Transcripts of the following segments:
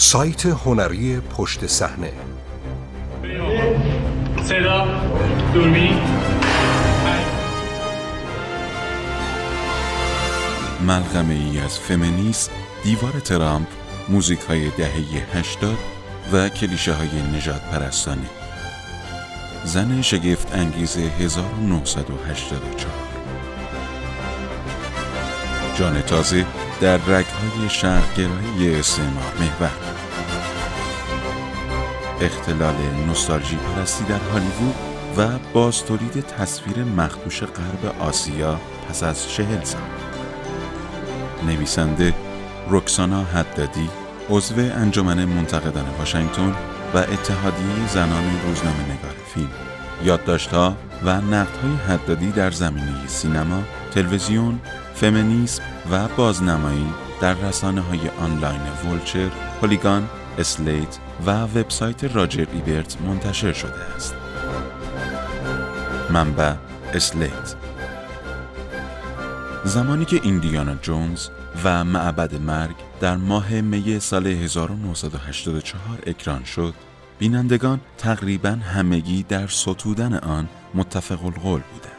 سایت هنری پشت صحنه. صدا دوربین. ملغمه ای از فمینیسم دیوار ترامپ موزیک های دهه 80 و کلیشه های نجات پرستانه زن شگفت انگیز 1984 جان تازه در رگهای شرقگرایی استعمار محور. اختلال نوستالژی پرستی در هالیوود و باز تولید تصویر مخدوش غرب آسیا پس از چهل سال. نویسنده رکسانا حدادی عضو انجمن منتقدان واشنگتن و اتحادیه زنان روزنامه نگار فیلم. یادداشتها و نقدهای حدادی در زمینه سینما، تلویزیون، فمینیسم و بازنمایی در رسانه های آنلاین ولچر، پولیگان، اسلیت و وبسایت راجر ایبرت منتشر شده است. منبع اسلیت زمانی که ایندیانا جونز و معبد مرگ در ماه می سال 1984 اکران شد، بینندگان تقریبا همگی در ستودن آن متفق القول بودند.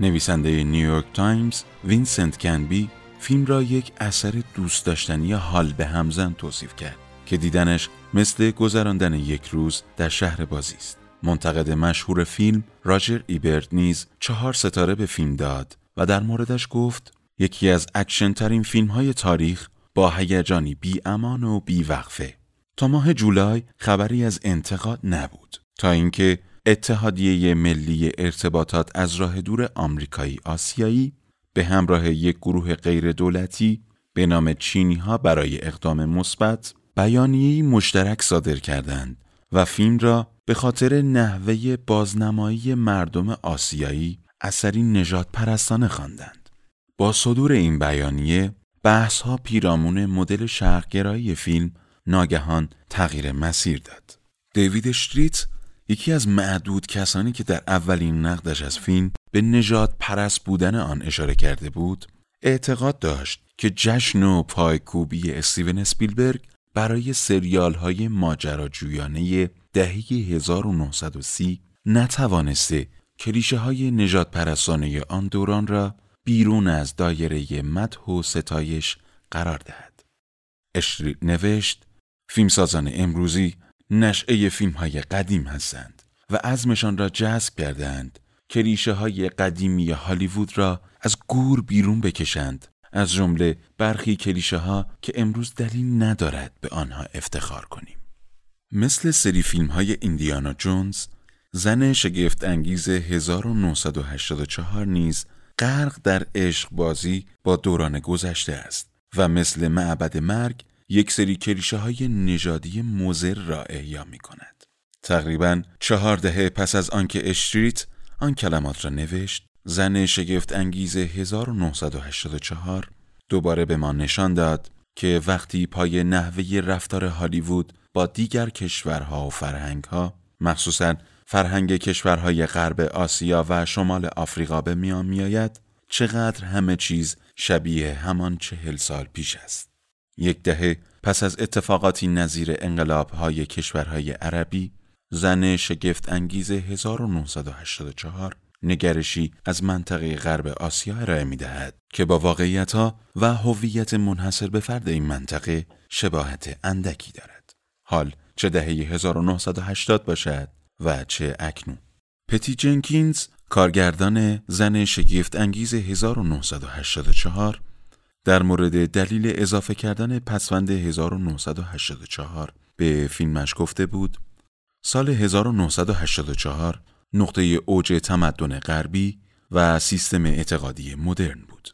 نویسنده نیویورک تایمز وینسنت کنبی فیلم را یک اثر دوست داشتنی حال به همزن توصیف کرد که دیدنش مثل گذراندن یک روز در شهر بازی است. منتقد مشهور فیلم راجر ایبرت نیز چهار ستاره به فیلم داد و در موردش گفت یکی از اکشن ترین فیلم های تاریخ با هیجانی بی امان و بی وقفه. تا ماه جولای خبری از انتقاد نبود تا اینکه اتحادیه ملی ارتباطات از راه دور آمریکایی آسیایی به همراه یک گروه غیر دولتی به نام چینی ها برای اقدام مثبت بیانیه‌ای مشترک صادر کردند و فیلم را به خاطر نحوه بازنمایی مردم آسیایی اثری نجات پرستانه خواندند. با صدور این بیانیه بحث ها پیرامون مدل شرقگرایی فیلم ناگهان تغییر مسیر داد. دیوید شتریت یکی از معدود کسانی که در اولین نقدش از فیلم به نجات پرست بودن آن اشاره کرده بود اعتقاد داشت که جشن و پایکوبی استیون اسپیلبرگ برای سریال های ماجراجویانه دهه 1930 نتوانسته کلیشه های نجات پرستانه آن دوران را بیرون از دایره مدح و ستایش قرار دهد. اشریت نوشت فیلمسازان امروزی نشعه فیلم های قدیم هستند و عزمشان را جذب کردند کلیشه های قدیمی هالیوود را از گور بیرون بکشند از جمله برخی کلیشه ها که امروز دلیل ندارد به آنها افتخار کنیم. مثل سری فیلم های ایندیانا جونز زن شگفت انگیز 1984 نیز غرق در عشق بازی با دوران گذشته است و مثل معبد مرگ یک سری کلیشه های نژادی مزر را احیا می کند. تقریبا چهار دهه پس از آنکه اشتریت آن کلمات را نوشت زن شگفت انگیز 1984 دوباره به ما نشان داد که وقتی پای نحوه رفتار هالیوود با دیگر کشورها و فرهنگها مخصوصا فرهنگ کشورهای غرب آسیا و شمال آفریقا به میان میآید چقدر همه چیز شبیه همان چهل سال پیش است یک دهه پس از اتفاقاتی نظیر انقلاب های کشورهای عربی زن شگفت انگیز 1984 نگرشی از منطقه غرب آسیا ارائه می دهد که با واقعیت ها و هویت منحصر به فرد این منطقه شباهت اندکی دارد. حال چه دهه 1980 باشد و چه اکنون. پتی جنکینز کارگردان زن شگفت انگیز 1984 در مورد دلیل اضافه کردن پسوند 1984 به فیلمش گفته بود سال 1984 نقطه اوج تمدن غربی و سیستم اعتقادی مدرن بود.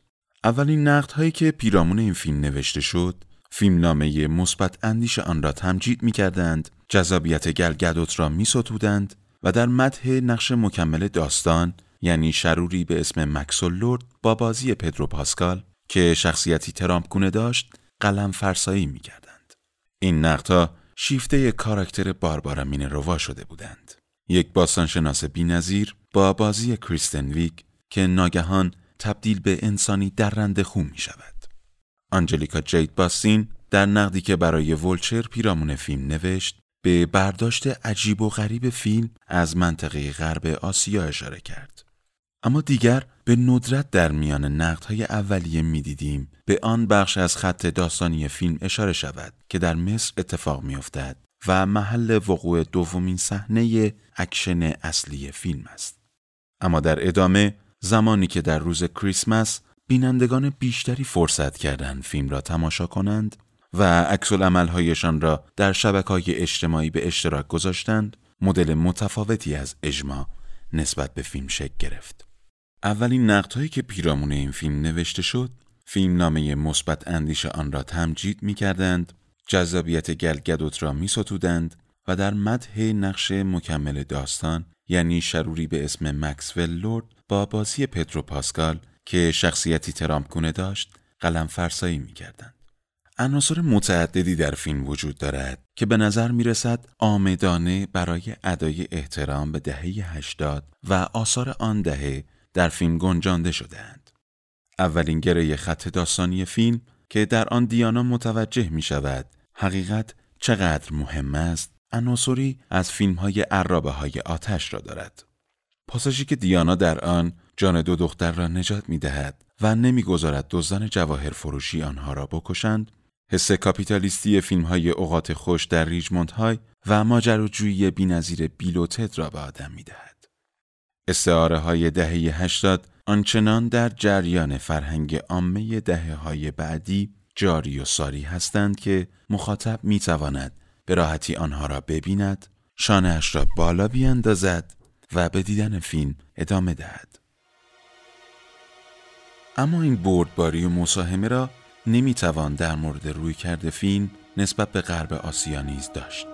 اولین نقدهایی که پیرامون این فیلم نوشته شد، فیلمنامه مثبت اندیش آن را تمجید می کردند، جذابیت گلگدوت را می ستودند و در متح نقش مکمل داستان یعنی شروری به اسم مکسول لورد با بازی پدرو پاسکال که شخصیتی ترامپ گونه داشت قلم فرسایی می کردند. این نقدها شیفته کاراکتر باربارا مین روا شده بودند. یک باستانشناس بینظیر با بازی کریستن ویگ که ناگهان تبدیل به انسانی درنده خون می شود. آنجلیکا جید باستین در نقدی که برای Vulture پیرامون فیلم نوشت به برداشت عجیب و غریب فیلم از منطقه غرب آسیا اشاره کرد. اما دیگر به ندرت در میان نقدهای اولیه می‌دیدیم به آن بخش از خط داستانی فیلم اشاره شود که در مصر اتفاق میافتد و محل وقوع دومین صحنه اکشن اصلی فیلم است. اما در ادامه زمانی که در روز کریسمس بینندگان بیشتری فرصت کردند فیلم را تماشا کنند و عکس عملهایشان را در شبکه اجتماعی به اشتراک گذاشتند مدل متفاوتی از اجماع نسبت به فیلم شکل گرفت اولین نقدهایی که پیرامون این فیلم نوشته شد فیلم نامه مثبت اندیش آن را تمجید می کردند جذابیت گلگدوت را می ستودند و در مدح نقش مکمل داستان یعنی شروری به اسم مکسول لورد با بازی پترو پاسکال که شخصیتی ترامپگونه داشت قلم فرسایی می کردند. عناصر متعددی در فیلم وجود دارد که به نظر می رسد آمدانه برای ادای احترام به دهه 80 و آثار آن دهه در فیلم گنجانده شدهاند. اولین گره خط داستانی فیلم که در آن دیانا متوجه می شود حقیقت چقدر مهم است عناصری از فیلم های عرابه های آتش را دارد. پاساژی که دیانا در آن جان دو دختر را نجات می دهد و نمی‌گذارد دزدان جواهر فروشی آنها را بکشند حس کاپیتالیستی فیلم های اوقات خوش در ریجموند های و ماجراجویی بینظیر بیلوتد را به آدم می دهد. استعاره های دهه 80 آنچنان در جریان فرهنگ عامه دهه های بعدی جاری و ساری هستند که مخاطب می تواند به راحتی آنها را ببیند، شانهاش را بالا بیاندازد و به دیدن فیلم ادامه دهد. اما این بردباری و مساهمه را نمی‌توان در مورد روی کرده فیلم نسبت به غرب آسیا نیز داشت.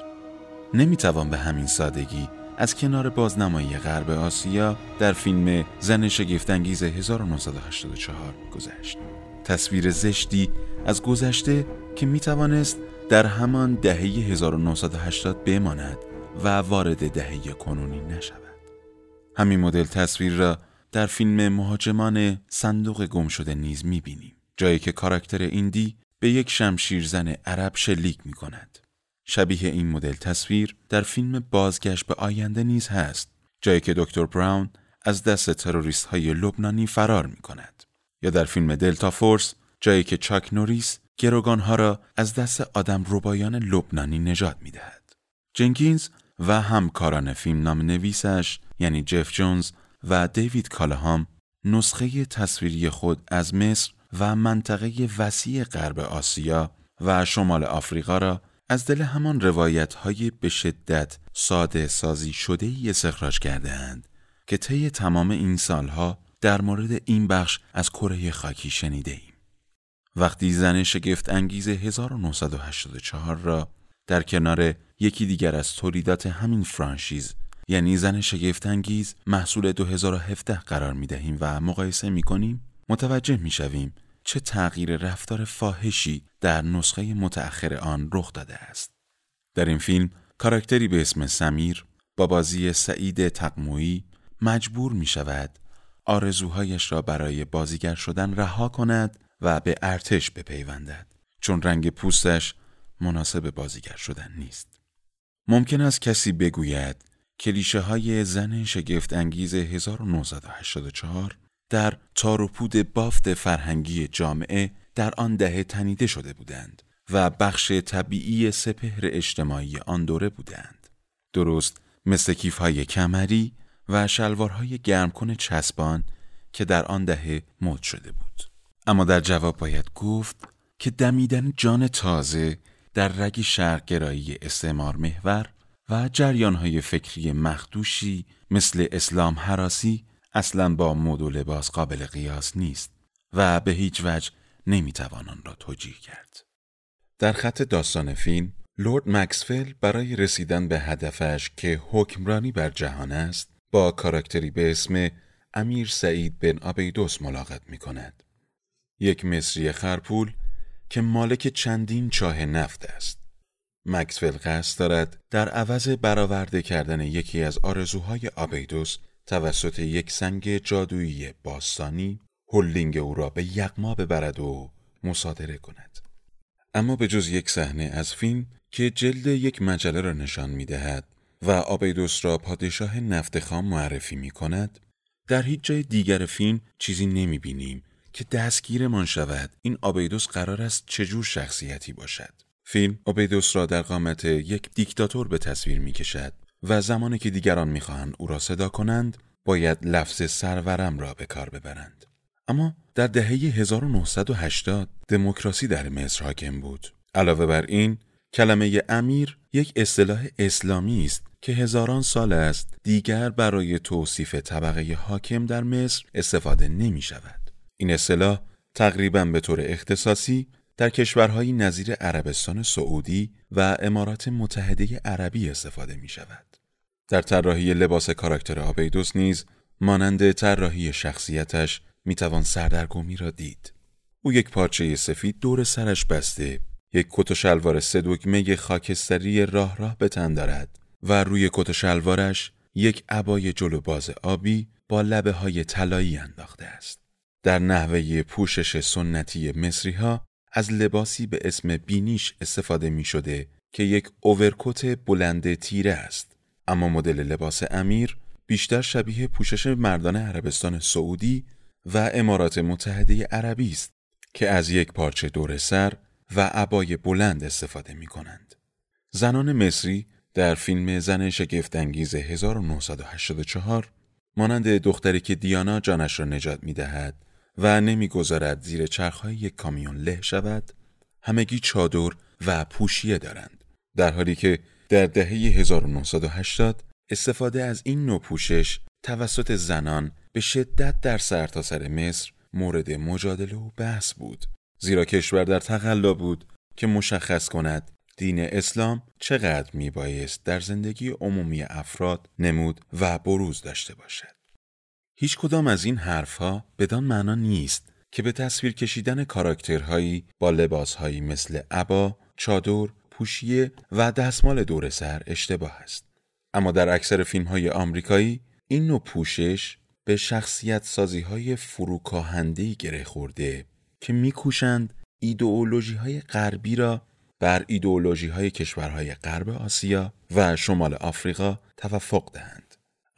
نمی‌توان به همین سادگی از کنار بازنمایی غرب آسیا در فیلم زن شگفتانگیز 1984 گذشت. تصویر زشتی از گذشته که می‌توانست در همان دهه 1980 بماند و وارد دهه کنونی نشود. همین مدل تصویر را در فیلم مهاجمان صندوق گم شده نیز می‌بینیم. جایی که کاراکتر ایندی به یک شمشیرزن عرب شلیک می کند. شبیه این مدل تصویر در فیلم بازگشت به آینده نیز هست جایی که دکتر براون از دست تروریست های لبنانی فرار می کند. یا در فیلم دلتا فورس جایی که چاک نوریس گروگانها را از دست آدم روبایان لبنانی نجات می دهد. جنکینز و همکاران فیلم نام نویسش یعنی جف جونز و دیوید کالهام نسخه تصویری خود از مصر و منطقه وسیع غرب آسیا و شمال آفریقا را از دل همان روایت های به شدت ساده سازی شده ای استخراج کرده اند که طی تمام این سالها در مورد این بخش از کره خاکی شنیده ایم. وقتی زن شگفت انگیز 1984 را در کنار یکی دیگر از تولیدات همین فرانشیز یعنی زن شگفت انگیز محصول 2017 قرار می دهیم و مقایسه می کنیم متوجه می شویم چه تغییر رفتار فاحشی در نسخه متأخر آن رخ داده است. در این فیلم کاراکتری به اسم سمیر با بازی سعید تقمویی مجبور می شود آرزوهایش را برای بازیگر شدن رها کند و به ارتش بپیوندد چون رنگ پوستش مناسب بازیگر شدن نیست. ممکن است کسی بگوید کلیشه های زن شگفت انگیز 1984 در تاروپود بافت فرهنگی جامعه در آن دهه تنیده شده بودند و بخش طبیعی سپهر اجتماعی آن دوره بودند. درست مثل کیفهای کمری و شلوارهای گرمکن چسبان که در آن دهه مد شده بود. اما در جواب باید گفت که دمیدن جان تازه در رگ شرقگرایی استعمار محور و جریانهای فکری مخدوشی مثل اسلام حراسی اصلا با مد و لباس قابل قیاس نیست و به هیچ وجه نمی‌توان آن را توجیه کرد. در خط داستان فیلم لورد مکسفل برای رسیدن به هدفش که حکمرانی بر جهان است با کاراکتری به اسم امیر سعید بن آبیدوس ملاقات می کند. یک مصری خرپول که مالک چندین چاه نفت است. مکسفل قصد دارد در عوض برآورده کردن یکی از آرزوهای آبیدوس توسط یک سنگ جادویی باستانی هلدینگ او را به یغما ببرد و مصادره کند. اما به جز یک صحنه از فیلم که جلد یک مجله را نشان می دهد و آبیدوس را پادشاه نفت خام معرفی می کند در هیچ جای دیگر فیلم چیزی نمی بینیم که دستگیرمان شود این آبیدوس قرار است چجور شخصیتی باشد. فیلم آبیدوس را در قامت یک دیکتاتور به تصویر می کشد و زمانی که دیگران می‌خواهند او را صدا کنند باید لفظ سرورم را به کار ببرند اما در دهه 1980 دموکراسی در مصر حاکم بود علاوه بر این کلمه امیر یک اصطلاح اسلامی است که هزاران سال است دیگر برای توصیف طبقه حاکم در مصر استفاده نمی شود. این اصطلاح تقریبا به طور اختصاصی در کشورهایی نظیر عربستان سعودی و امارات متحده عربی استفاده می شود. در طراحی لباس کاراکتر آبیدوس نیز مانند طراحی شخصیتش می‌توان سردرگمی را دید. او یک پارچه سفید دور سرش بسته، یک کت و شلوار سه خاکستری راه راه به تن دارد و روی کت و شلوارش یک عبای جلو باز آبی با لبه های طلایی انداخته است. در نحوه پوشش سنتی مصری ها از لباسی به اسم بینیش استفاده می شده که یک اوورکوت بلند تیره است. اما مدل لباس امیر بیشتر شبیه پوشش مردان عربستان سعودی و امارات متحده عربی است که از یک پارچه دور سر و عبای بلند استفاده می کنند. زنان مصری در فیلم زن شگفتانگیز 1984 مانند دختری که دیانا جانش را نجات می دهد و نمی‌گذارد زیر چرخهای یک کامیون له شود همگی چادر و پوشیه دارند در حالی که در دهه 1980 استفاده از این نوع پوشش توسط زنان به شدت در سرتاسر سر مصر مورد مجادله و بحث بود زیرا کشور در تقلا بود که مشخص کند دین اسلام چقدر می بایست در زندگی عمومی افراد نمود و بروز داشته باشد. هیچ کدام از این حرفها بدان معنا نیست که به تصویر کشیدن کاراکترهایی با لباسهایی مثل عبا، چادر، پوشیه و دستمال دور سر اشتباه است. اما در اکثر فیلم های آمریکایی این نوع پوشش به شخصیت سازی های فروکاهنده گره خورده که میکوشند ایدئولوژی های غربی را بر ایدئولوژی های کشورهای غرب آسیا و شمال آفریقا توفق دهند.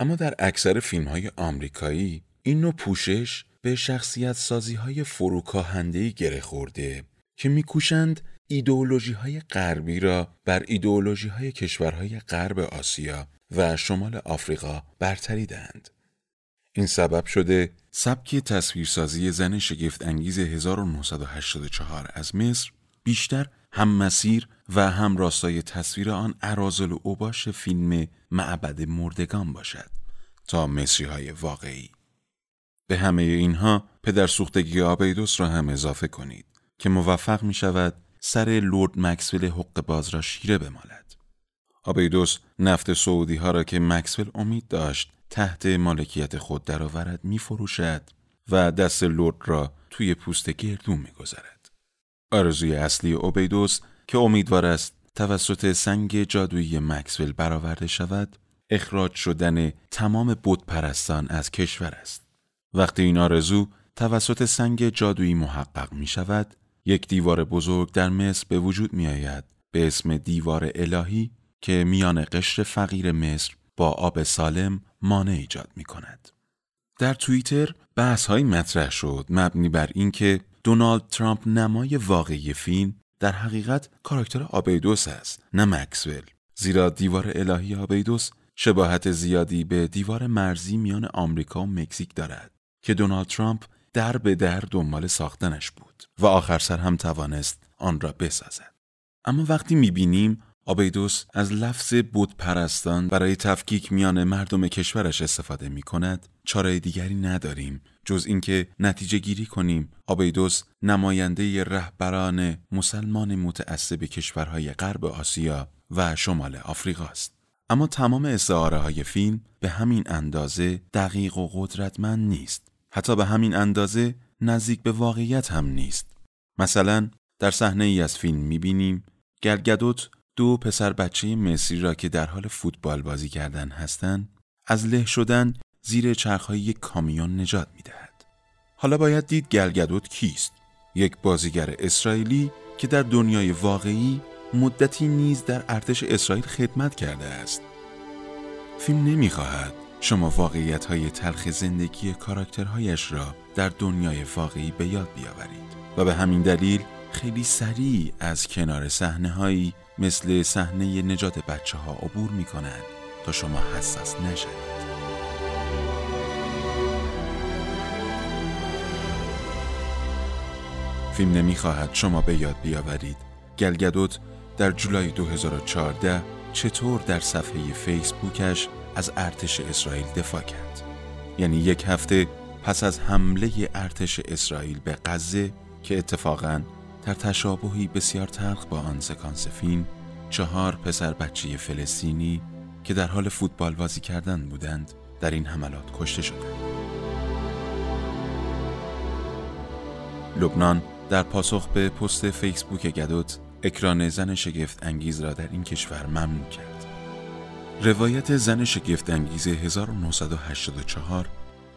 اما در اکثر فیلم های آمریکایی این نوع پوشش به شخصیت سازی های فروکاهنده گره خورده که میکوشند ایدئولوژی های غربی را بر ایدئولوژی های کشورهای غرب آسیا و شمال آفریقا برتری دهند. این سبب شده سبک تصویرسازی زن شگفت انگیز 1984 از مصر بیشتر هم مسیر و هم راستای تصویر آن عرازل و اوباش فیلم معبد مردگان باشد تا مصری واقعی. به همه اینها پدر سوختگی آبیدوس را هم اضافه کنید که موفق می شود سر لورد مکسول حق باز را شیره بمالد. آبیدوس نفت سعودی ها را که مکسول امید داشت تحت مالکیت خود درآورد می فروشد و دست لورد را توی پوست گردون می گذارد. آرزوی اصلی اوبیدوس که امیدوار است توسط سنگ جادویی مکسول برآورده شود اخراج شدن تمام بود پرستان از کشور است. وقتی این آرزو توسط سنگ جادویی محقق می شود یک دیوار بزرگ در مصر به وجود می آید به اسم دیوار الهی که میان قشر فقیر مصر با آب سالم مانع ایجاد می کند. در توییتر بحث های مطرح شد مبنی بر اینکه دونالد ترامپ نمای واقعی فیلم در حقیقت کاراکتر آبیدوس است نه مکسول. زیرا دیوار الهی آبیدوس شباهت زیادی به دیوار مرزی میان آمریکا و مکزیک دارد که دونالد ترامپ در به در دنبال ساختنش بود و آخر سر هم توانست آن را بسازد. اما وقتی می‌بینیم آبیدوس از لفظ بود پرستان برای تفکیک میان مردم کشورش استفاده می کند چاره دیگری نداریم. جز اینکه نتیجه گیری کنیم. آبیدوس نماینده رهبران مسلمان متعصب کشورهای غرب آسیا و شمال آفریقا است. اما تمام استعاره های فیلم به همین اندازه دقیق و قدرتمند نیست. حتی به همین اندازه نزدیک به واقعیت هم نیست. مثلا در صحنه ای از فیلم می‌بینیم گلگدوت دو پسر بچه مصری را که در حال فوتبال بازی کردن هستند از له شدن زیر چرخهای یک کامیون نجات می دهد. حالا باید دید گلگدوت کیست؟ یک بازیگر اسرائیلی که در دنیای واقعی مدتی نیز در ارتش اسرائیل خدمت کرده است. فیلم نمی‌خواهد شما واقعیت های تلخ زندگی کاراکترهایش را در دنیای واقعی به یاد بیاورید و به همین دلیل خیلی سریع از کنار صحنه هایی مثل صحنه نجات بچه ها عبور می کنند تا شما حساس نشوید. فیلم نمی‌خواهد شما به یاد بیاورید. گلگدوت در جولای 2014 چطور در صفحه فیسبوکش از ارتش اسرائیل دفاع کرد؟ یعنی یک هفته پس از حمله ارتش اسرائیل به غزه که اتفاقا در تشابهی بسیار تلخ با آن سکانس فیلم چهار پسر بچه فلسطینی که در حال فوتبال بازی کردن بودند در این حملات کشته شدند. لبنان در پاسخ به پست فیسبوک گدوت اکران زن شگفت انگیز را در این کشور ممنوع کرد. روایت زن شگفت انگیز 1984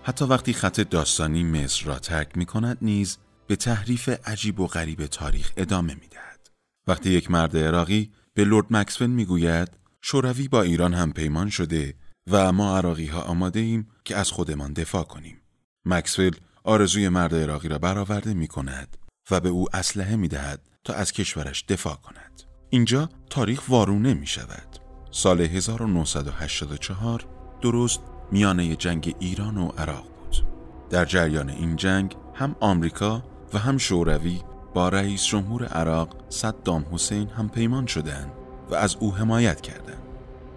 حتی وقتی خط داستانی مصر را ترک می کند نیز به تحریف عجیب و غریب تاریخ ادامه می دهد. وقتی یک مرد عراقی به لورد مکسفن می گوید شوروی با ایران هم پیمان شده و ما عراقی ها آماده ایم که از خودمان دفاع کنیم. مکسول آرزوی مرد عراقی را برآورده می کند و به او اسلحه می دهد تا از کشورش دفاع کند. اینجا تاریخ وارونه می شود. سال 1984 درست میانه جنگ ایران و عراق بود. در جریان این جنگ هم آمریکا و هم شوروی با رئیس جمهور عراق صدام حسین هم پیمان شدند و از او حمایت کردند.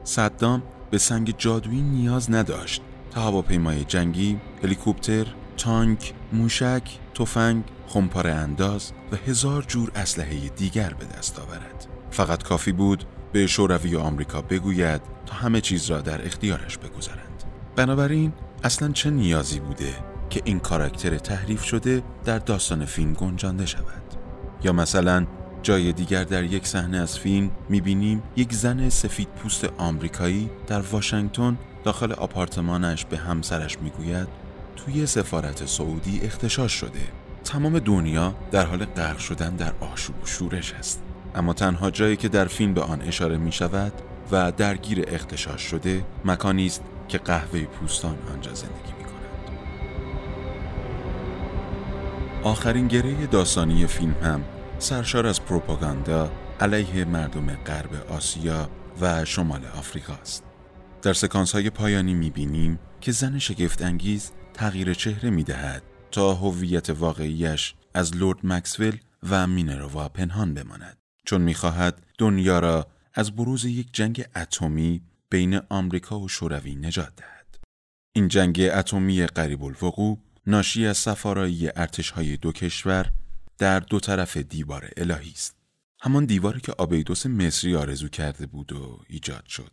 صدام به سنگ جادویی نیاز نداشت تا هواپیمای جنگی، هلیکوپتر، تانک، موشک، تفنگ خمپاره انداز و هزار جور اسلحه دیگر به دست آورد. فقط کافی بود به شوروی و آمریکا بگوید تا همه چیز را در اختیارش بگذارند. بنابراین اصلا چه نیازی بوده که این کاراکتر تحریف شده در داستان فیلم گنجانده شود؟ یا مثلا جای دیگر در یک صحنه از فیلم می‌بینیم یک زن سفید پوست آمریکایی در واشنگتن داخل آپارتمانش به همسرش می‌گوید توی سفارت سعودی اختشاش شده تمام دنیا در حال غرق شدن در آشوب و شورش است اما تنها جایی که در فیلم به آن اشاره می شود و درگیر اختشاش شده مکانی است که قهوه پوستان آنجا زندگی می کند. آخرین گره داستانی فیلم هم سرشار از پروپاگاندا علیه مردم غرب آسیا و شمال آفریقا است. در سکانس های پایانی می بینیم که زن شگفت انگیز تغییر چهره می دهد تا هویت واقعیش از لورد مکسول و مینروا پنهان بماند. چون می‌خواهد دنیا را از بروز یک جنگ اتمی بین آمریکا و شوروی نجات دهد. این جنگ اتمی قریب الوقوع ناشی از سفارایی ارتشهای دو کشور در دو طرف دیوار الهی است. همان دیواری که آبیدوس مصری آرزو کرده بود و ایجاد شد.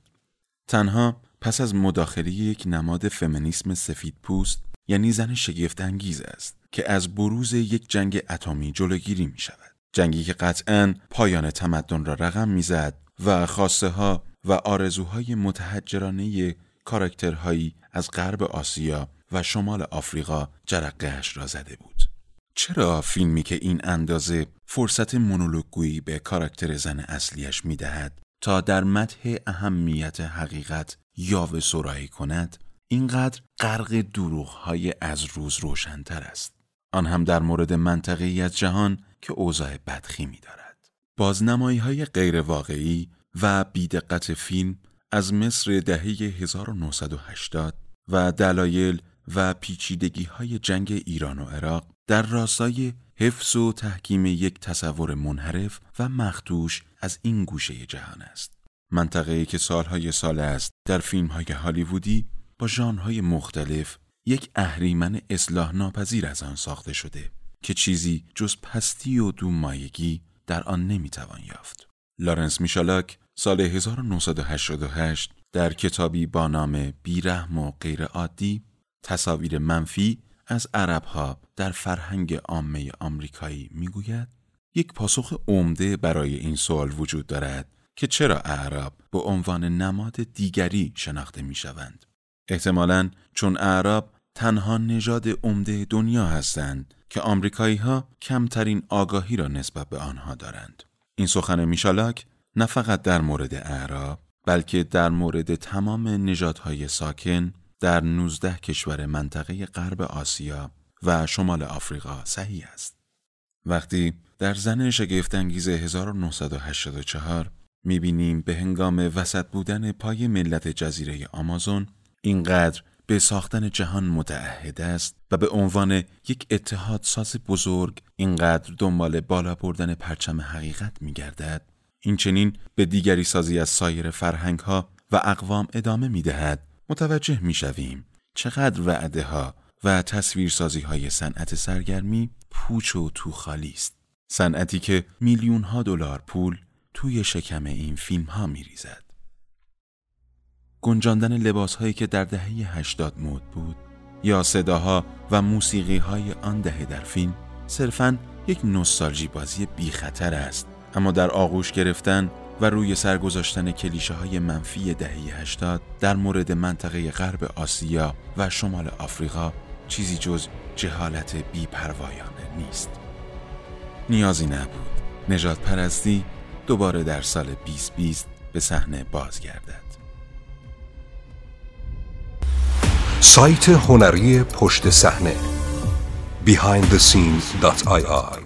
تنها پس از مداخله یک نماد فمینیسم سفید پوست یعنی زن شگفت انگیز است که از بروز یک جنگ اتمی جلوگیری می شود. جنگی که قطعا پایان تمدن را رقم می‌زد و خواسته ها و آرزوهای متحجرانه کاراکترهایی از غرب آسیا و شمال آفریقا جرقهش را زده بود. چرا فیلمی که این اندازه فرصت مونولوگویی به کاراکتر زن اصلیش می دهد تا در متح اهمیت حقیقت یاوه سرایی کند اینقدر غرق های از روز روشنتر است. آن هم در مورد منطقه از جهان که اوضاع بدخیمی دارد. بازنمایی های غیر واقعی و بیدقت فیلم از مصر دهه 1980 و دلایل و پیچیدگی های جنگ ایران و عراق در راستای حفظ و تحکیم یک تصور منحرف و مختوش از این گوشه جهان است. منطقه‌ای که سالهای سال است در فیلم های هالیوودی با ژانرهای مختلف یک اهریمن اصلاح ناپذیر از آن ساخته شده که چیزی جز پستی و دومایگی در آن نمی‌توان یافت. لارنس میشالاک سال 1988 در کتابی با نام بیرحم و غیر عادی تصاویر منفی از عربها در فرهنگ عامه آمریکایی می‌گوید یک پاسخ عمده برای این سوال وجود دارد که چرا اعراب به عنوان نماد دیگری شناخته می شوند. احتمالا چون اعراب تنها نژاد عمده دنیا هستند که آمریکایی ها کمترین آگاهی را نسبت به آنها دارند. این سخن میشالاک نه فقط در مورد اعراب بلکه در مورد تمام نژادهای ساکن در 19 کشور منطقه غرب آسیا و شمال آفریقا صحیح است. وقتی در زن شگفتانگیز 1984 می‌بینیم به هنگام وسط بودن پای ملت جزیره آمازون اینقدر به ساختن جهان متعهد است و به عنوان یک اتحاد ساز بزرگ اینقدر دنبال بالا بردن پرچم حقیقت می گردد. این چنین به دیگری سازی از سایر فرهنگ ها و اقوام ادامه می دهد. متوجه می شویم چقدر وعده ها و تصویرسازی های صنعت سرگرمی پوچ و تو خالی است. صنعتی که میلیون ها دلار پول توی شکم این فیلم ها می ریزد. گنجاندن لباس هایی که در دهه 80 مد بود یا صداها و موسیقی های آن دهه در فیلم صرفاً یک نوستالژی بازی بی خطر است. اما در آغوش گرفتن و روی سر گذاشتن کلیشه های منفی دهه 80 در مورد منطقه غرب آسیا و شمال آفریقا چیزی جز جهالت بی پروایانه نیست. نیازی نبود. نجات پرستی دوباره در سال 2020 به صحنه بازگردد. سایت هنری پشت صحنه behindthescenes.ir